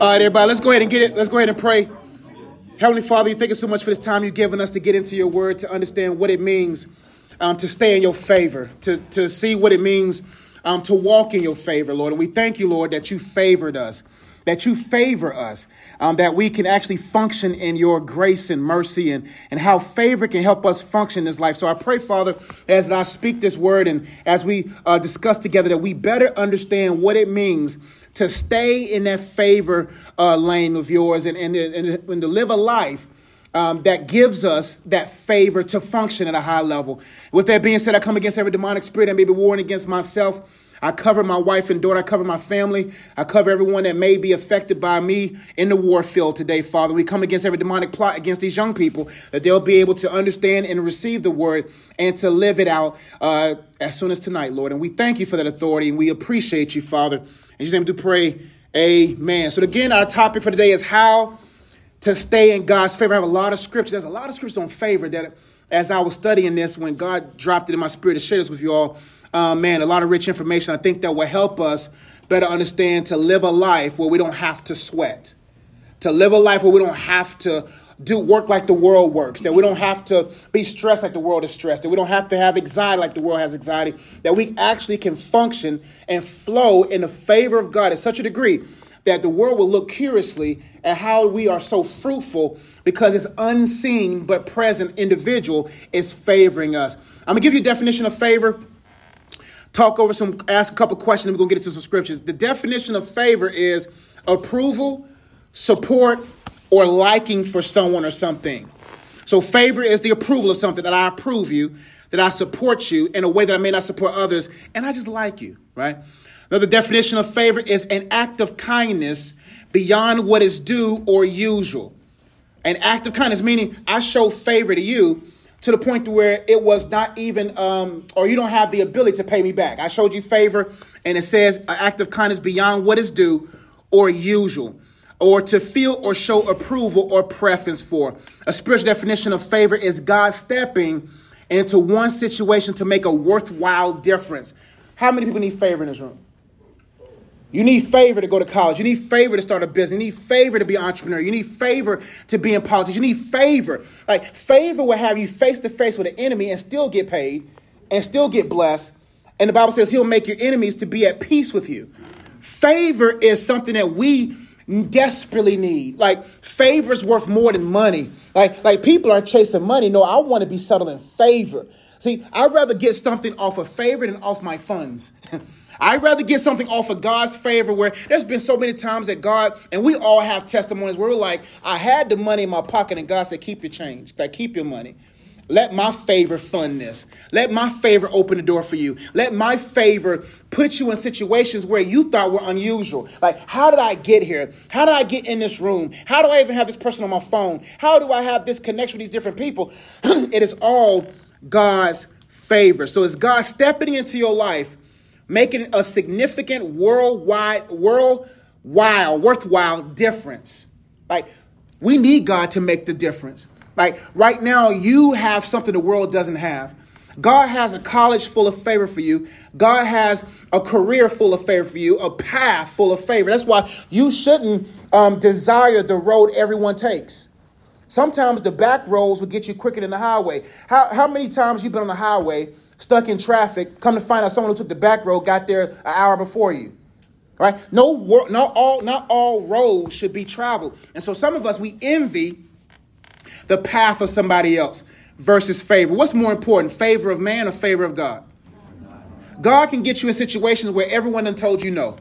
All right, everybody, let's go ahead and get it. Let's go ahead and pray. Heavenly Father, you thank you so much for this time you've given us to get into your word, to understand what it means um, to stay in your favor, to, to see what it means um, to walk in your favor, Lord. And we thank you, Lord, that you favored us, that you favor us, um, that we can actually function in your grace and mercy and, and how favor can help us function in this life. So I pray, Father, as I speak this word and as we uh, discuss together, that we better understand what it means to stay in that favor uh, lane of yours and, and, and, and to live a life um, that gives us that favor to function at a high level. With that being said, I come against every demonic spirit that may be warring against myself. I cover my wife and daughter. I cover my family. I cover everyone that may be affected by me in the war field today, Father. We come against every demonic plot against these young people that they'll be able to understand and receive the word and to live it out uh, as soon as tonight, Lord. And we thank you for that authority and we appreciate you, Father. In Jesus' name, do pray. Amen. So again, our topic for today is how to stay in God's favor. I have a lot of scriptures. There's a lot of scriptures on favor that, as I was studying this, when God dropped it in my spirit to share this with you all, uh, man, a lot of rich information. I think that will help us better understand to live a life where we don't have to sweat, to live a life where we don't have to do work like the world works, that we don't have to be stressed like the world is stressed, that we don't have to have anxiety like the world has anxiety, that we actually can function and flow in the favor of God at such a degree that the world will look curiously at how we are so fruitful because this unseen but present individual is favoring us. I'm gonna give you a definition of favor. Talk over some, ask a couple questions, and we're gonna get into some scriptures. The definition of favor is approval, support, or liking for someone or something. So favor is the approval of something that I approve you, that I support you in a way that I may not support others, and I just like you, right? Another definition of favor is an act of kindness beyond what is due or usual. An act of kindness, meaning I show favor to you to the point to where it was not even, um, or you don't have the ability to pay me back. I showed you favor, and it says an act of kindness beyond what is due or usual, or to feel or show approval or preference for. A spiritual definition of favor is God stepping into one situation to make a worthwhile difference. How many people need favor in this room? You need favor to go to college. You need favor to start a business. You need favor to be an entrepreneur. You need favor to be in politics. You need favor. Like favor will have you face to face with an enemy and still get paid and still get blessed. And the Bible says he'll make your enemies to be at peace with you. Favor is something that we desperately need. Like favor is worth more than money. Like like people are chasing money. No, I want to be settled in favor. See, I'd rather get something off of favor than off my funds. I'd rather get something off of God's favor where there's been so many times that God, and we all have testimonies where we're like, I had the money in my pocket and God said, keep your change, like keep your money. Let my favor fund this. Let my favor open the door for you. Let my favor put you in situations where you thought were unusual. Like, how did I get here? How did I get in this room? How do I even have this person on my phone? How do I have this connection with these different people? it is all God's favor. So it's God stepping into your life making a significant worldwide, worldwide, worthwhile difference. Like, we need God to make the difference. Like, right now, you have something the world doesn't have. God has a college full of favor for you. God has a career full of favor for you, a path full of favor. That's why you shouldn't um, desire the road everyone takes. Sometimes the back roads will get you quicker than the highway. How, how many times you been on the highway stuck in traffic, come to find out someone who took the back road got there an hour before you. Right? No, not all, not all roads should be traveled. And so some of us, we envy the path of somebody else versus favor. What's more important, favor of man or favor of God? God can get you in situations where everyone done told you no.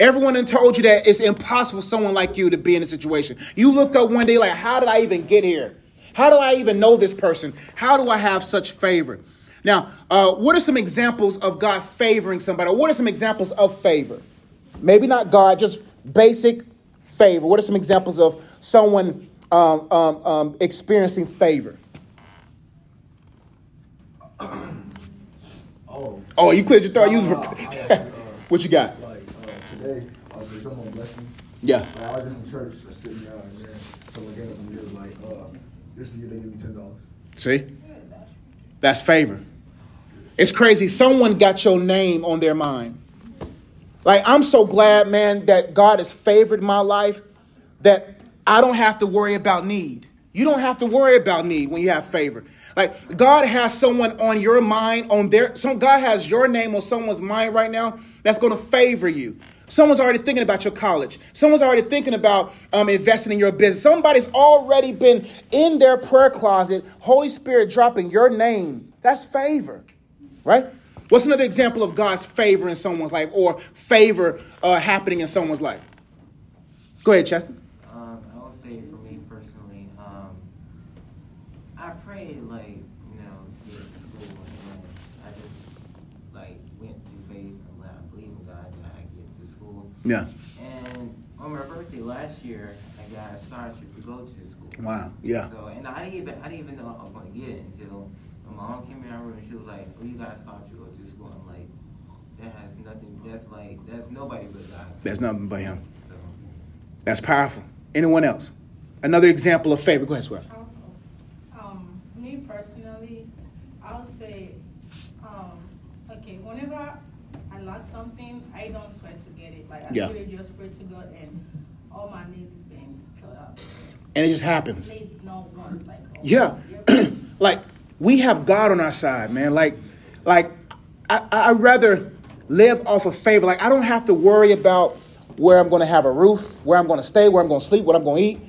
Everyone done told you that it's impossible for someone like you to be in a situation. You looked up one day like, how did I even get here? How do I even know this person? How do I have such favor? Now, uh, what are some examples of God favoring somebody? What are some examples of favor? Maybe not God, just basic favor. What are some examples of someone um, um, um, experiencing favor? oh. oh, you cleared your throat. You was, uh, what you got? Like uh, today, I was like, someone blessed me. Yeah. Like, I was just in church, for sitting down, and then someone up and was like, uh, "This for you, they give me ten dollars." See, that's favor. It's crazy. Someone got your name on their mind. Like, I'm so glad, man, that God has favored my life that I don't have to worry about need. You don't have to worry about need when you have favor. Like God has someone on your mind, on their some God has your name on someone's mind right now that's going to favor you. Someone's already thinking about your college. Someone's already thinking about um, investing in your business. Somebody's already been in their prayer closet, Holy Spirit dropping your name. That's favor, right? What's another example of God's favor in someone's life or favor uh, happening in someone's life? Go ahead, Chester. Um, I will say for me personally, um, I prayed like you know to get to school, and I just like went to faith and like, I believe in God that I get to school. Yeah. And on my birthday last year, I got a scholarship to go to the school. Wow. Yeah. So and I didn't even I didn't even know I was going to get it until my mom came in our room and she was like, "Oh, you got a scholarship to go to school." I'm like, "That has nothing. That's like that's nobody but God." That's nothing but Him. So. That's powerful. Anyone else? Another example of favor. Go ahead, Swear. Um, me personally, I'll say, um, okay, whenever I lack something, I don't sweat to get it. Like I Yeah. really just pray to God, and all my needs is being sorted out. And it just happens. Needs no one like. oh, Yeah. like we have God on our side, man. Like, like I, I'd rather live off of favor. Like I don't have to worry about where I'm going to have a roof, where I'm going to stay, where I'm going to sleep, what I'm going to eat.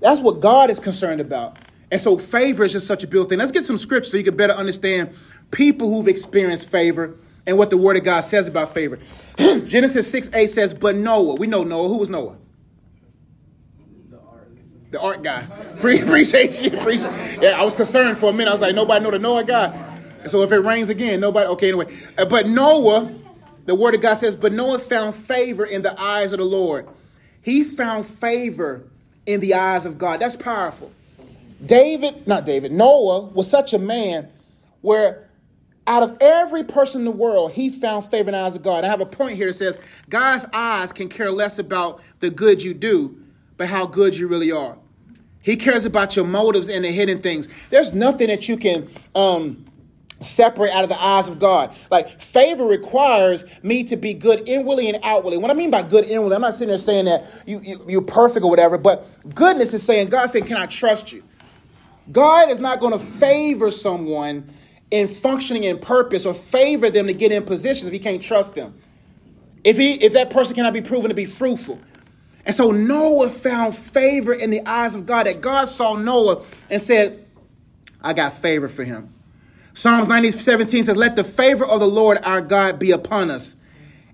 That's what God is concerned about. And so favor is just such a beautiful thing. Let's get some scripture so you can better understand people who've experienced favor and what the word of God says about favor. Genesis 6 8 says, But Noah, we know Noah. Who was Noah? The art guy. Pre- appreciate you. Appreciate. Yeah, I was concerned for a minute. I was like, nobody know the Noah guy. And so if it rains again, nobody. Okay, anyway. Uh, but Noah, the word of God says, but Noah found favor in the eyes of the Lord. He found favor in the eyes of God. That's powerful. David, not David, Noah was such a man where out of every person in the world, he found favor in the eyes of God. I have a point here that says God's eyes can care less about the good you do, but how good you really are. He cares about your motives and the hidden things. There's nothing that you can um, separate out of the eyes of God. Like favor requires me to be good inwardly and outwardly. What I mean by good inwardly, I'm not sitting there saying that you, you you're perfect or whatever, but goodness is saying God saying, "Can I trust you?" God is not going to favor someone in functioning in purpose or favor them to get in positions if he can't trust them. If he if that person cannot be proven to be fruitful. And so Noah found favor in the eyes of God that God saw Noah and said, I got favor for him. Psalms 90, 17 says, Let the favor of the Lord our God be upon us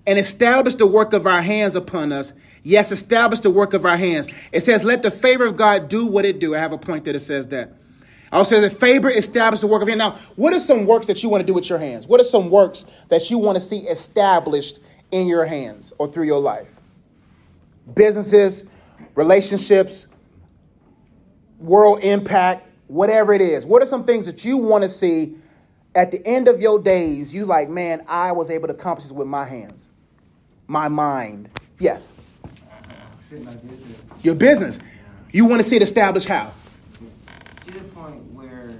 and establish the work of our hands upon us. Yes, establish the work of our hands. It says, Let the favor of God do what it do. I have a point that it says that. I'll say that favor establish the work of hands. Now, what are some works that you want to do with your hands? What are some works that you want to see established in your hands or through your life? Businesses, relationships, world impact, whatever it is. What are some things that you want to see at the end of your days? You like, man, I was able to accomplish this with my hands, my mind. Yes, Sit my business your business. You want to see it established how? To the point where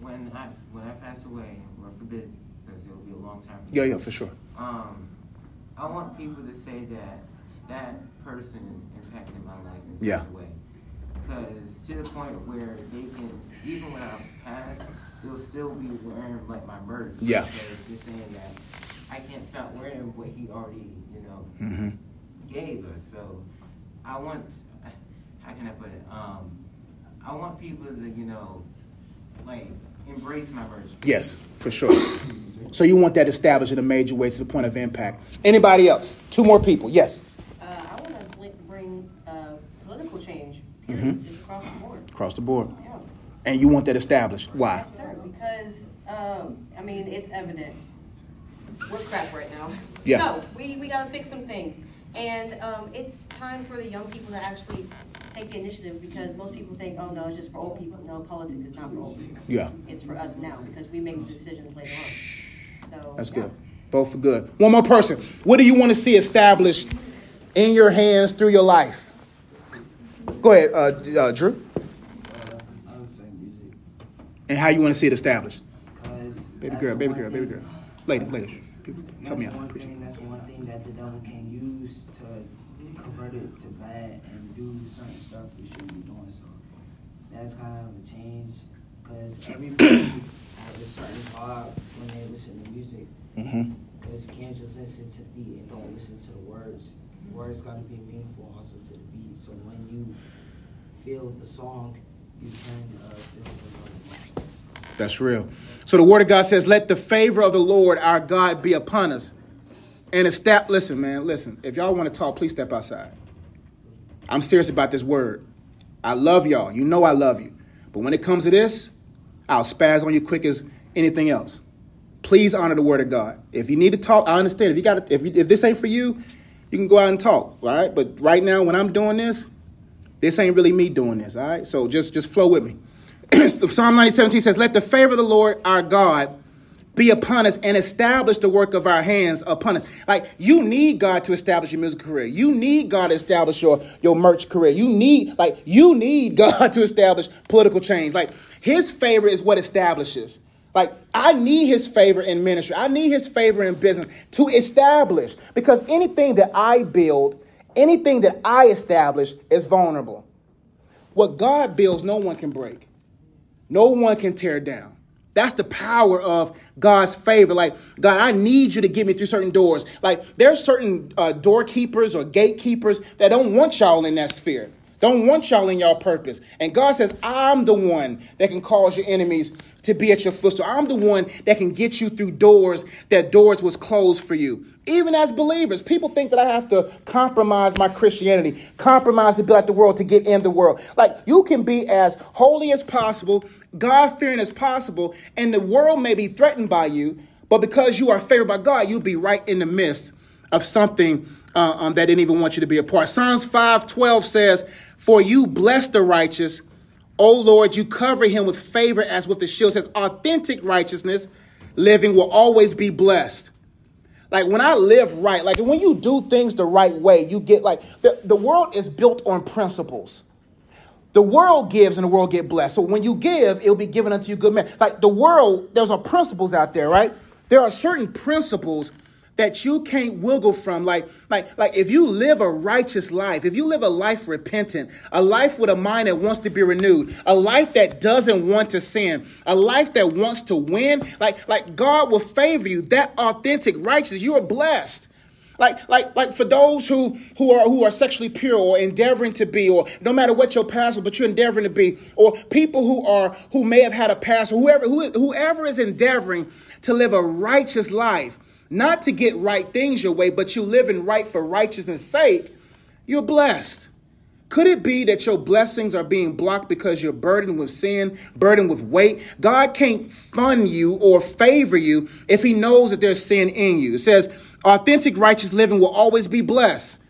when I when I pass away, Lord forbid, because it will be a long time. Yeah, yeah, for sure. Um, I want people to say that that person impacted my life in such Yeah. a way. Because to the point where they can, even when I pass, they'll still be wearing like my merch. Yeah. Because they're saying that I can't stop wearing what he already, you know, hmm gave us. So I want, how can I put it? Um, I want people to, you know, like embrace my merch. Yes, for sure. So you want that established in a major way to the point of impact. Anybody else? Two more people. Yes, Uh, I want to bring uh, political change, Mhm. just across the board. across the board. Yeah. And you want that established. Why? Yes, sir, because, um, I mean, it's evident. We're crap right now. Yeah. So, we, we gotta fix some things. And, um, it's time for the young people to actually take the initiative because most people think, oh, no, it's just for old people. No, politics is not for old people. Yeah. It's for us now because we make the decisions later on. So. That's yeah. good. Both for good. One more person. What do you want to see established in your hands through your life? Go ahead, uh, uh, Drew. I would say music. And how you want to see it established? Baby girl, baby girl, baby girl. Ladies, ladies, people, help me out. one Appreciate thing. That's one thing that the devil can use to convert it to bad and do certain stuff we shouldn't be doing. So that's kind of a change because everybody has a certain vibe when they listen to music. Mhm. Because you can't just listen to the beat and don't listen to the words. The words got to be meaningful also to the beat. So when you feel the song, you can uh, feel the words. That's real. So the word of God says, Let the favor of the Lord our God be upon us. And establish, listen, man, listen. If y'all want to talk, please step outside. I'm serious about this word. I love y'all. You know I love you. But when it comes to this, I'll spaz on you quick as anything else. Please honor the word of God. If you need to talk, I understand. If you got, if you, if this ain't for you, you can go out and talk. All right. But right now, when I'm doing this, this ain't really me doing this. All right. So just just flow with me. Psalm 97 says, Let the favor of the Lord our God be upon us and establish the work of our hands upon us. Like you need God to establish your music career. You need God to establish your, your merch career. You need, like, you need God to establish political change. Like his favor is what establishes. Like I need his favor in ministry. I need his favor in business to establish because anything that I build, anything that I establish is vulnerable. What God builds, no one can break. No one can tear down. That's the power of God's favor. Like, God, I need you to get me through certain doors. Like, there are certain uh, doorkeepers or gatekeepers that don't want y'all in that sphere, don't want y'all in y'all purpose. And God says, I'm the one that can cause your enemies to be at your footstool. I'm the one that can get you through doors that doors was closed for you. Even as believers, people think that I have to compromise my Christianity, compromise to be like the world to get in the world. Like you can be as holy as possible, God fearing as possible, and the world may be threatened by you, but because you are favored by God, you'll be right in the midst of something uh, um, that didn't even want you to be a part. Psalms 5:12 says, "For you bless the righteous, O Lord, you cover him with favor as with a shield." It says authentic righteousness living will always be blessed. Like when I live right, like when you do things the right way, you get like the, the world is built on principles. The world gives and the world get blessed. So when you give, it'll be given unto you good men. Like the world, there's are principles out there, right? There are certain principles that you can't wiggle from. Like, like, like if you live a righteous life, if you live a life repentant, a life with a mind that wants to be renewed, a life that doesn't want to sin, a life that wants to win, like, like God will favor you. That authentic righteousness, you are blessed. Like, like, like for those who who are who are sexually pure or endeavoring to be, or no matter what your past was, but you're endeavoring to be, or people who are who may have had a past, or whoever who, whoever is endeavoring to live a righteous life, not to get right things your way, but you living right for righteousness' sake, you're blessed. Could it be that your blessings are being blocked because you're burdened with sin, burdened with weight? God can't fund you or favor you if He knows that there's sin in you. It says, authentic righteous living will always be blessed.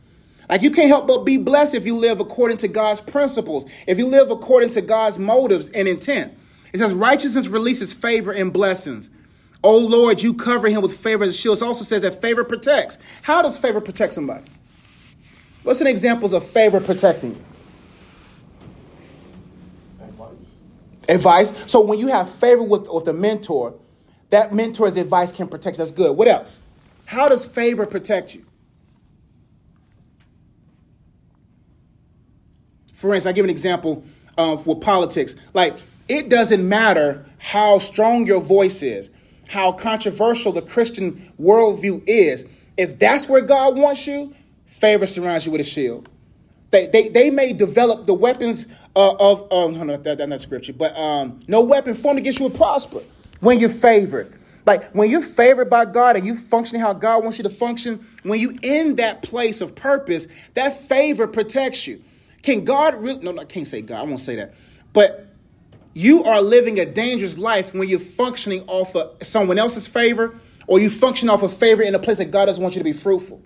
Like you can't help but be blessed if you live according to God's principles, if you live according to God's motives and intent. It says, righteousness releases favor and blessings. Oh Lord, you cover him with favor as a shield. It also says that favor protects. How does favor protect somebody? What's some examples of favor protecting? Advice. Advice. So when you have favor with, with a mentor, that mentor's advice can protect. That's good. What else? How does favor protect you? For instance, I give an example uh, for politics. Like, it doesn't matter how strong your voice is, how controversial the Christian worldview is. If that's where God wants you, favor surrounds you with a shield. They, they, they may develop the weapons uh, of, uh, no, no, that, that's not scripture, but um, no weapon formed against you will prosper when you're favored. Like when you're favored by God and you function how God wants you to function, when you in that place of purpose, that favor protects you. Can God really, no, no, I can't say God, I won't say that. But you are living a dangerous life when you're functioning off of someone else's favor or you function off of favor in a place that God doesn't want you to be fruitful.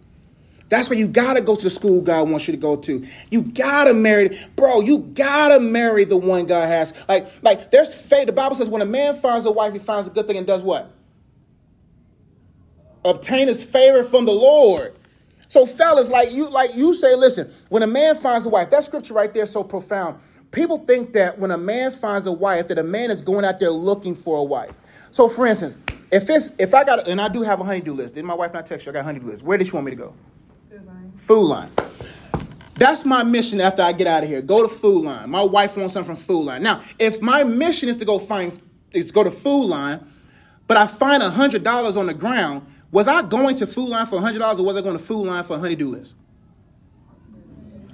That's why you gotta go to the school God wants you to go to. You gotta marry, bro. You gotta marry the one God has. Like, like there's faith. The Bible says when a man finds a wife, he finds a good thing and does what? Obtain his favor from the Lord. So, fellas, like you, like you say, listen. When a man finds a wife, that scripture right there is so profound. People think that when a man finds a wife, that a man is going out there looking for a wife. So, for instance, if it's if I got and I do have a honeydew list. Did my wife not text you? I got a honeydew list. Where did she want me to go? Food Lion. That's my mission after I get out of here. Go to Food Lion. My wife wants something from Food Lion. Now, if my mission is to go find is to go to Food Lion, but I find hundred dollars on the ground, was I going to Food Lion for hundred dollars, or was I going to Food Lion for a honeydew list?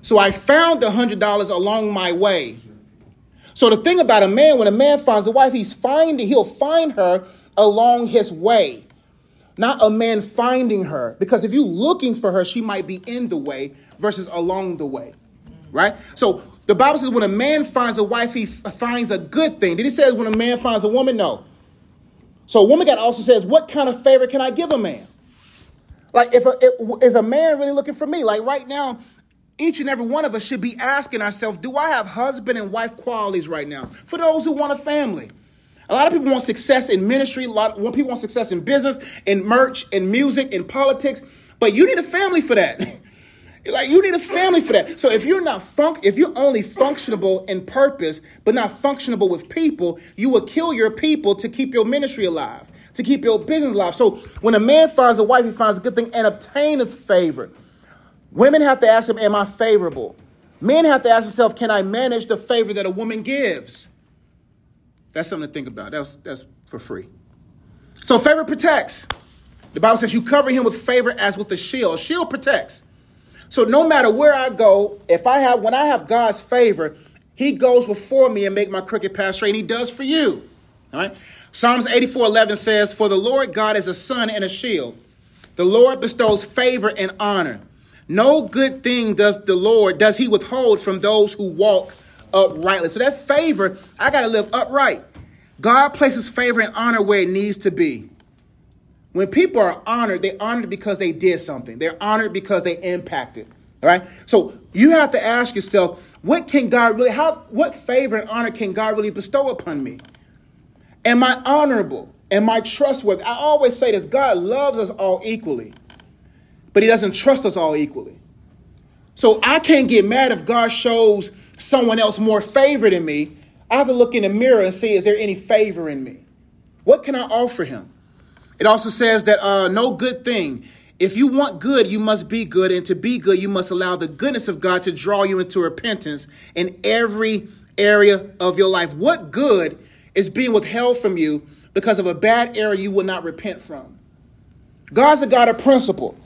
So I found the hundred dollars along my way. So the thing about a man, when a man finds a wife, he's finding he'll find her along his way, not a man finding her. Because if you're looking for her, she might be in the way versus along the way, right? So the Bible says when a man finds a wife, he finds a good thing. Did he say when a man finds a woman? No. So a woman God also says, what kind of favor can I give a man? Like, if a, if- is a man really looking for me? Like right now, each and every one of us should be asking ourselves, do I have husband and wife qualities right now? For those who want a family. A lot of people want success in ministry. A lot of people want success in business, in merch, in music, in politics. But you need a family for that. like you need a family for that. So if you're not func, if you're only functionable in purpose but not functionable with people, you will kill your people to keep your ministry alive, to keep your business alive. So when a man finds a wife, he finds a good thing and obtaineth favor. Women have to ask him, Am I favorable? Men have to ask themselves, Can I manage the favor that a woman gives? That's something to think about. That's, that's for free. So favor protects. The Bible says you cover him with favor as with a shield. Shield protects. So no matter where I go, if I have when I have God's favor, he goes before me and make my crooked path straight, and he does for you. All right. Psalms 84 11 says, For the Lord God is a sun and a shield. The Lord bestows favor and honor. No good thing does the Lord, does he withhold from those who walk uprightly. So that favor, I got to live upright. God places favor and honor where it needs to be. When people are honored, they're honored because they did something. They're honored because they impacted. All right. So you have to ask yourself, what can God really, how, what favor and honor can God really bestow upon me? Am I honorable? Am I trustworthy? I always say this God loves us all equally, but He doesn't trust us all equally. So I can't get mad if God shows someone else more favor than me. I have to look in the mirror and see is there any favor in me? What can I offer Him? It also says that uh, no good thing. If you want good, you must be good. And to be good, you must allow the goodness of God to draw you into repentance in every area of your life. What good is being withheld from you because of a bad area you will not repent from? God's a God of principle.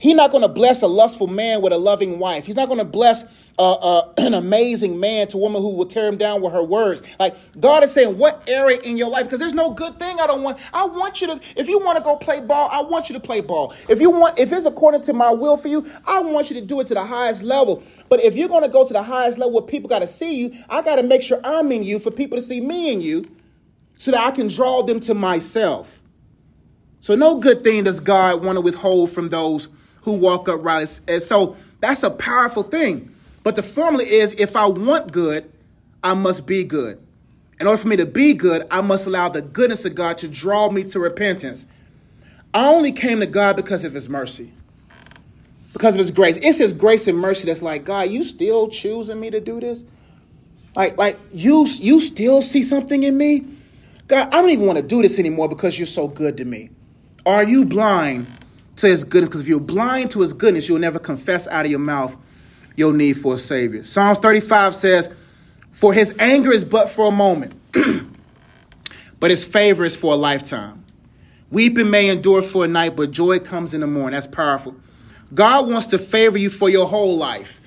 He's not going to bless a lustful man with a loving wife. He's not going to bless uh, uh, an amazing man to a woman who will tear him down with her words. Like God is saying, what area in your life? Because there's no good thing I don't want. I want you to. If you want to go play ball, I want you to play ball. If you want, if it's according to my will for you, I want you to do it to the highest level. But if you're going to go to the highest level where people got to see you, I got to make sure I'm in you for people to see me in you, so that I can draw them to myself. So no good thing does God want to withhold from those who walk upright. And so that's a powerful thing. But the formula is if I want good, I must be good. In order for me to be good, I must allow the goodness of God to draw me to repentance. I only came to God because of his mercy. Because of his grace. It's his grace and mercy that's like, God, you still choosing me to do this? Like, like you you still see something in me? God, I don't even want to do this anymore because you're so good to me. Are you blind to his goodness? Because if you're blind to his goodness, you'll never confess out of your mouth your need for a savior. Psalms 35 says, For his anger is but for a moment, but his favor is for a lifetime. Weeping may endure for a night, but joy comes in the morning. That's powerful. God wants to favor you for your whole life.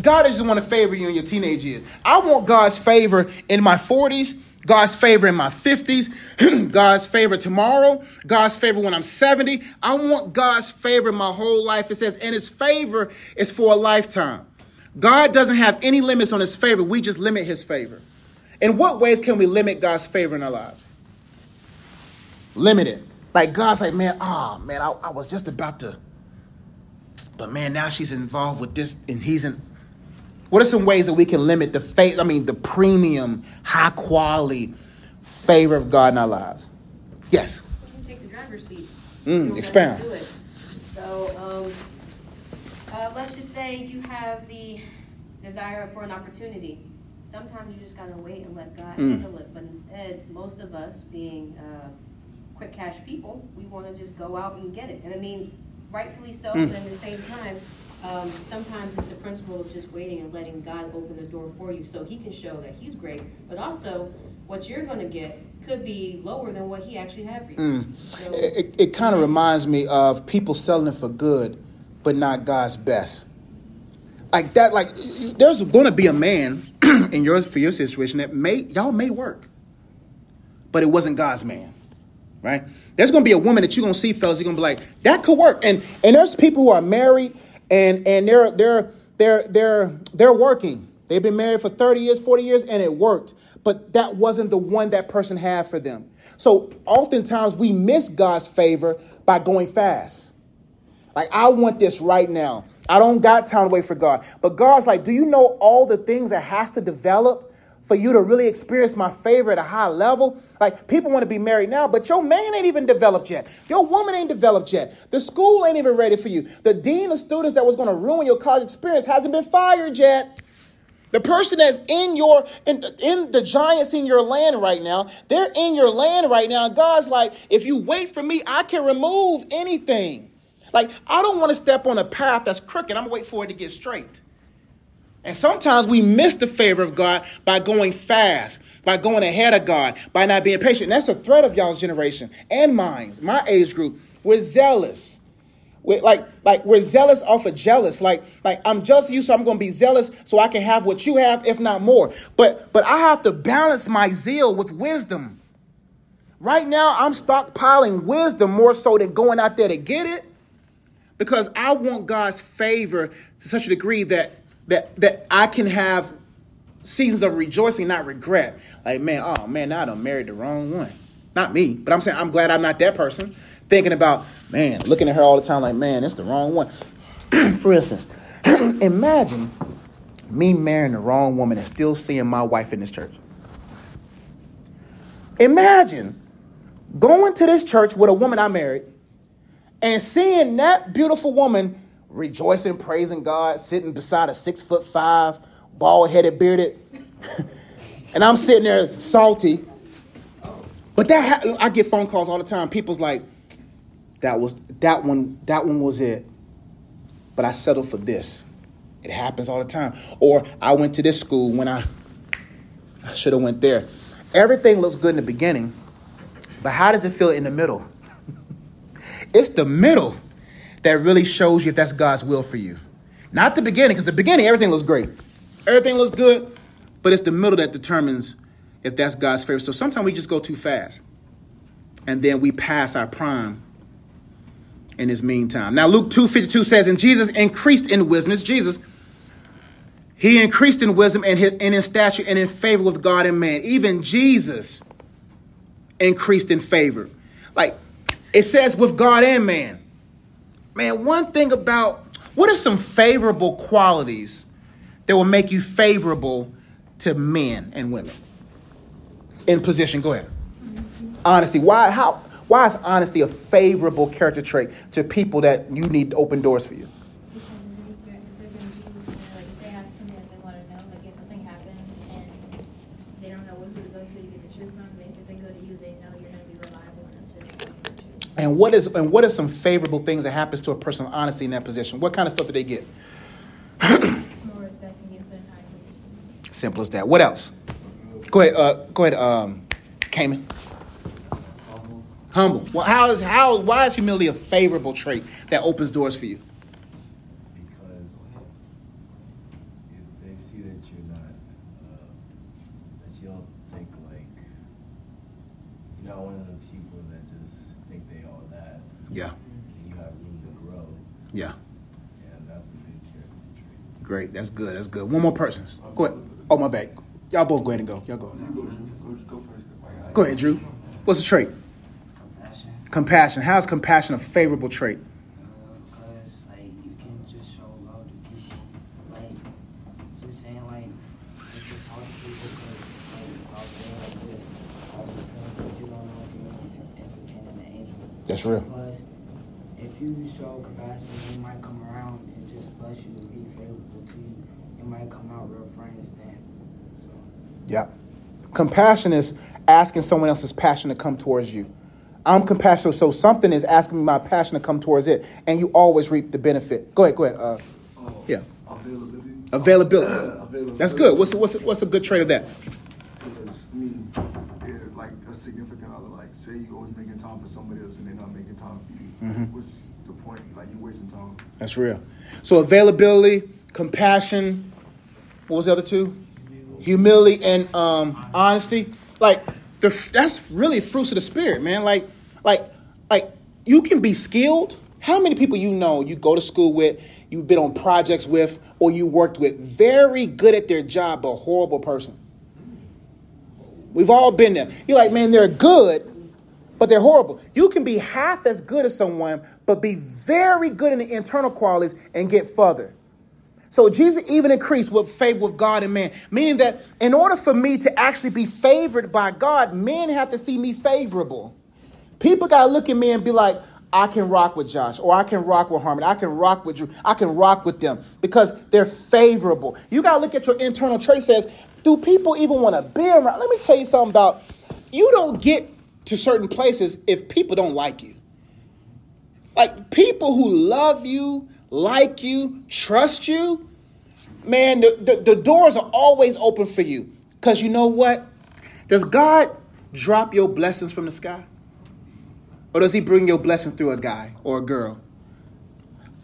God doesn't want to favor you in your teenage years. I want God's favor in my 40s, God's favor in my 50s, God's favor tomorrow, God's favor when I'm 70. I want God's favor my whole life. It says, and his favor is for a lifetime. God doesn't have any limits on his favor. We just limit his favor. In what ways can we limit God's favor in our lives? Limit it. Like God's like, man, ah, oh, man, I, I was just about to, but man, now she's involved with this, and he's in. What are some ways that we can limit the faith? I mean, the premium, high quality favor of God in our lives? Yes. Take the driver's seat. Mm, You expound. have to do it. So, um, uh, let's just say you have the desire for an opportunity. Sometimes you just gotta wait and let God Mm. handle it. But instead, most of us, being uh, quick cash people. We want to just go out and get it. And I mean, rightfully so, Mm. but at the same time, um, sometimes it's the principle of just waiting and letting God open the door for you so he can show that he's great. But also, what you're going to get could be lower than what he actually had for you. Mm. So, It, it, kind of reminds me of people selling for good, but not God's best. Like that, like there's going to be a man in your for your situation that may y'all may work, but it wasn't God's man, right? There's going to be a woman that you're going to see, fellas. You're going to be like, that could work, and and there's people who are married and and they're they're they're they're they're working. They've been married for 30 years, 40 years, and it worked. But that wasn't the one that person had for them. So oftentimes we miss God's favor by going fast. Like, I want this right now. I don't got time to wait for God. But God's like, do you know all the things that has to develop for you to really experience my favor at a high level? Like, people want to be married now, but your man ain't even developed yet. Your woman ain't developed yet. The school ain't even ready for you. The dean of students that was going to ruin your college experience hasn't been fired yet. The person that's in your in, in the giants in your land right now, they're in your land right now. God's like, if you wait for me, I can remove anything. Like, I don't want to step on a path that's crooked. I'm gonna wait for it to get straight. And sometimes we miss the favor of God by going fast, by going ahead of God, by not being patient. And that's the threat of y'all's generation and mine, my age group. We're zealous. We're like, like we're zealous off of jealous. Like, like I'm jealous of you, so I'm gonna be zealous so I can have what you have, if not more. But but I have to balance my zeal with wisdom. Right now, I'm stockpiling wisdom more so than going out there to get it. Because I want God's favor to such a degree that that that I can have seasons of rejoicing, not regret. Like, man, oh man, I done married the wrong one. Not me, but I'm saying I'm glad I'm not that person. Thinking about, man, looking at her all the time, like, man, it's the wrong one. For instance, imagine me marrying the wrong woman and still seeing my wife in this church. Imagine going to this church with a woman I married and seeing that beautiful woman rejoicing, praising God, sitting beside a six foot five, bald headed, bearded, and I'm sitting there salty. But that ha- I get phone calls all the time. People's like, that was that one. That one was it. But I settled for this. It happens all the time. Or I went to this school when I I should have went there. Everything looks good in the beginning, but how does it feel in the middle? it's the middle that really shows you if that's God's will for you. Not the beginning, because the beginning everything looks great, everything looks good, but it's the middle that determines if that's God's favor. So sometimes we just go too fast, and then we pass our prime in this meantime. Now Luke 2:52 says, and Jesus increased in wisdom. It's Jesus. He increased in wisdom and, his, and in stature and in favor with God and man. Even Jesus increased in favor. Like it says with God and man. Man, one thing about what are some favorable qualities that will make you favorable to men and women in position? Go ahead. Honesty. Why? How? Why is honesty a favorable character trait to people that you need to open doors for you? Because if they're, if they're gonna use, you know, like if they have something that they wanna know, like if something happens and they don't know who to go to to get the truth from, they, if they go to you, they know you're gonna be reliable enough to tell them the truth. And what is and what are some favorable things that happens to a person of honesty in that position? What kind of stuff do they get? More respect and get put in high positions. Simple as that. What else? Go ahead. Uh, go ahead. Um, Cayman. Humble. Well, how is how why is humility a favorable trait that opens doors for you? because if they see that you're not, uh, that you don't think like, you're not one of the people that just think they all that. Yeah. And you have room to grow, Yeah. and that's a good character trait. Great. That's good. That's good. One more person. Go ahead. Oh my bad. Y'all both go ahead and go. Y'all go. Go first. Go ahead, Drew. What's the trait? Compassion. Compassion. How is compassion a favorable trait? Because like you can just show love to people, like just saying like like, just talk to people because like all day like this, all the things you don't know if you're enter- entertaining the angel. That's real. Plus, if you show compassion, they might come around and just bless you and be favorable to you. You might come out real friends then. So Yeah. Compassion is asking someone else's passion to come towards you. I'm compassionate, so something is asking me my passion to come towards it, and you always reap the benefit. Go ahead, go ahead. Uh, yeah, Availability. availability. Availability. That's good. What's what's what's a good trait of that? A significant other, like say you always making time for somebody else and they're not making time for you. Mm-hmm. What's the point? Like you're wasting time. That's real. So availability, compassion. What was the other two? Humility and um, honesty. Like the that's really fruits of the spirit, man. Like like like you can be skilled. How many people you know you go to school with, you've been on projects with, or you worked with, very good at their job, but horrible person. We've all been there. You're like, man, they're good, but they're horrible. You can be half as good as someone, but be very good in the internal qualities and get further. So Jesus even increased with favor with God and man, meaning that in order for me to actually be favored by God, men have to see me favorable. People gotta look at me and be like, I can rock with Josh, or I can rock with Harmon, I can rock with Drew, I can rock with them because they're favorable. You gotta look at your internal trait. Says, do people even want to be around? Let me tell you something about you. Don't get to certain places if people don't like you. Like people who love you, like you, trust you, man, the, the, the doors are always open for you. Because you know what? Does God drop your blessings from the sky? Or does he bring your blessing through a guy or a girl?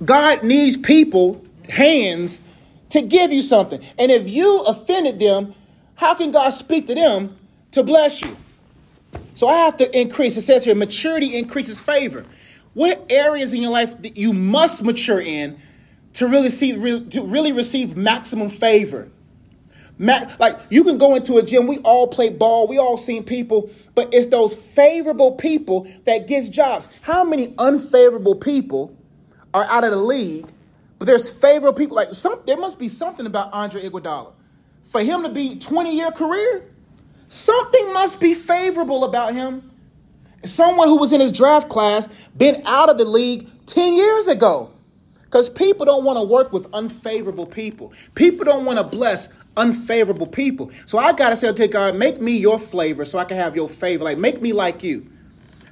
God needs people, hands, to give you something. And if you offended them, how can God speak to them to bless you? So I have to increase. It says here, maturity increases favor. What areas in your life that you must mature in to really see to really receive maximum favor? Like you can go into a gym. We all play ball. We all seen people, but it's those favorable people that gets jobs. How many unfavorable people are out of the league? But there's favorable people. Like some, there must be something about Andre Iguodala for him to be 20 year career. Something must be favorable about him. Someone who was in his draft class, been out of the league 10 years ago. Because people don't want to work with unfavorable people. People don't want to bless unfavorable people. So I got to say, okay, God, make me your flavor so I can have your favor. Like, make me like you.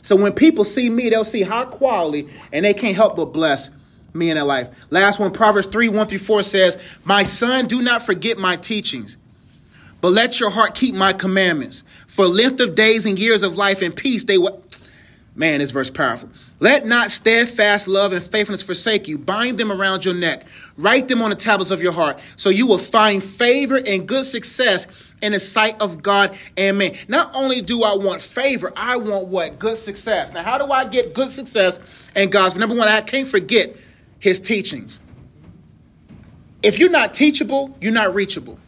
So when people see me, they'll see high quality and they can't help but bless me in their life. Last one, Proverbs 3 1 through 4 says, My son, do not forget my teachings, but let your heart keep my commandments. For length of days and years of life and peace, they will. Man, this verse powerful. Let not steadfast love and faithfulness forsake you. Bind them around your neck. Write them on the tablets of your heart, so you will find favor and good success in the sight of God and man. Not only do I want favor, I want what? Good success. Now, how do I get good success in God's? Number one, I can't forget his teachings. If you're not teachable, you're not reachable.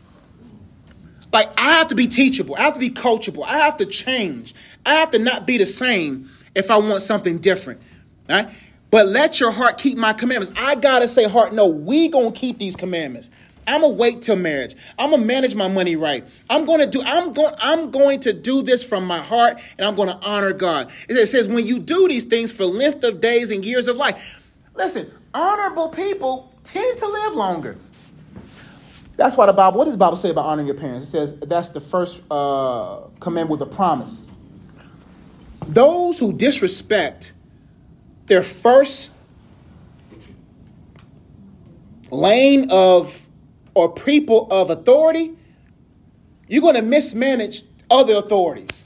Like, I have to be teachable. I have to be coachable. I have to change. I have to not be the same if I want something different. Right? But let your heart keep my commandments. I gotta say, heart, no, we gonna keep these commandments. I'm gonna wait till marriage. I'm gonna manage my money right. I'm gonna do. I'm going. I'm going to do this from my heart, and I'm gonna honor God. It says when you do these things for length of days and years of life. Listen, honorable people tend to live longer. That's why the Bible. What does the Bible say about honoring your parents? It says that's the first uh, commandment with a promise. Those who disrespect their first lane of or people of authority, you're going to mismanage other authorities.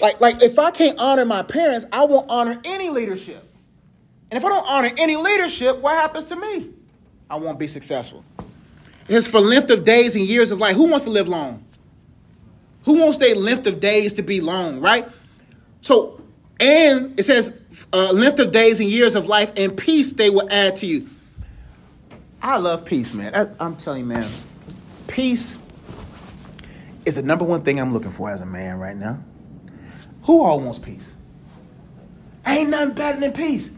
Like, like if I can't honor my parents, I won't honor any leadership. And if I don't honor any leadership, what happens to me? I won't be successful. It's for length of days and years of life. Who wants to live long? Who wants their length of days to be long, right? So, and it says, uh, length of days and years of life and peace they will add to you. I love peace, man. I, I'm telling you, man, peace is the number one thing I'm looking for as a man right now. Who all wants peace? Ain't nothing better than peace.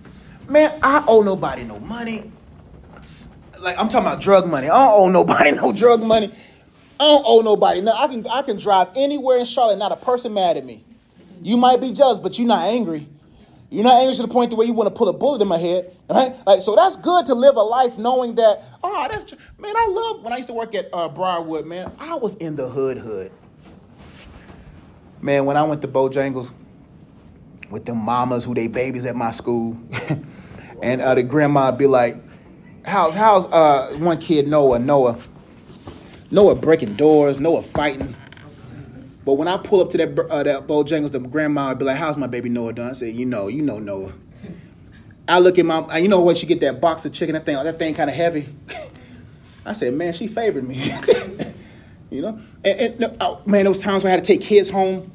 Man, I owe nobody no money. Like I'm talking about drug money. I don't owe nobody no drug money. I don't owe nobody. No, I can I can drive anywhere in Charlotte, not a person mad at me. You might be jealous, but you're not angry. You're not angry to the point where you want to put a bullet in my head, right? Like, so that's good to live a life knowing that. Oh, that's tr- man. I love when I used to work at uh, Briarwood. Man, I was in the hood, hood. Man, when I went to Bojangles, with the mamas who they babies at my school, and uh, the grandma be like, "How's how's uh one kid Noah Noah Noah breaking doors Noah fighting." But when I pull up to that uh, that Bojangles, the grandma would be like, "How's my baby Noah done?" I say, "You know, you know Noah." I look at my, you know, when she get that box of chicken, that thing, that thing kind of heavy. I said, "Man, she favored me." you know, and, and oh, man, those times where I had to take kids home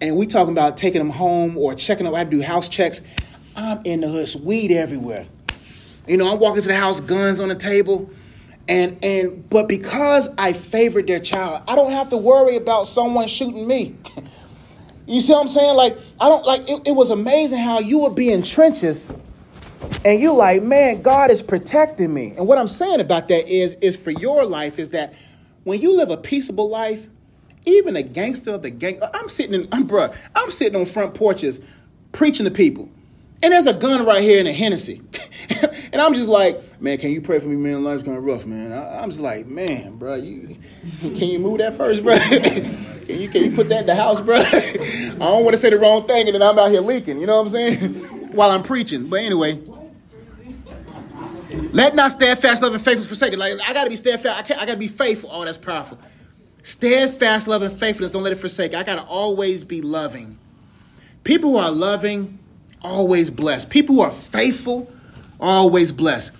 and we talking about taking them home or checking them. I had to do house checks. I'm in the hood, it's weed everywhere. You know, I'm walking to the house, guns on the table, and and but because I favored their child, I don't have to worry about someone shooting me. you see what I'm saying? Like I don't like it, it was amazing how you would be in trenches and you like, man, God is protecting me. And what I'm saying about that is is for your life is that when you live a peaceable life, even a gangster of the gang, I'm sitting in, I'm bruh, I'm sitting on front porches preaching to people. And there's a gun right here in a Hennessy. and I'm just like, man, can you pray for me, man? Life's going rough, man. I, am just like, man, bro, you can you move that first, bro? can you can you put that in the house, bro? I don't want to say the wrong thing and then I'm out here leaking, you know what I'm saying? While I'm preaching. But anyway, let not steadfast, love, and faithfulness forsake Like I gotta be steadfast. I, can't, I gotta be faithful. Oh, that's powerful. Steadfast love and faithfulness, don't let it forsake. I got to always be loving. People who are loving, always blessed. People who are faithful, always blessed.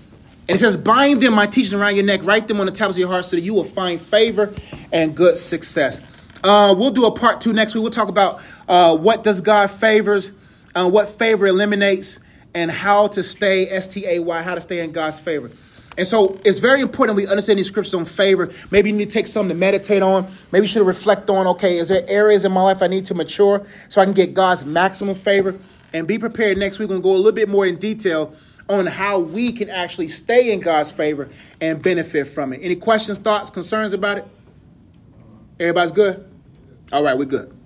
And it says, bind them, my teachings around your neck, write them on the tablets of your heart so that you will find favor and good success. Uh, we'll do a part two next week. We'll talk about uh, what does God favors, uh, what favor eliminates, and how to stay, S T A Y, how to stay in God's favor. And so it's very important we understand these scriptures on favor. Maybe you need to take something to meditate on. Maybe you should reflect on, okay, is there areas in my life I need to mature so I can get God's maximum favor? And be prepared next week. We're going to go a little bit more in detail on how we can actually stay in God's favor and benefit from it. Any questions, thoughts, concerns about it? Everybody's good? All right, we're good.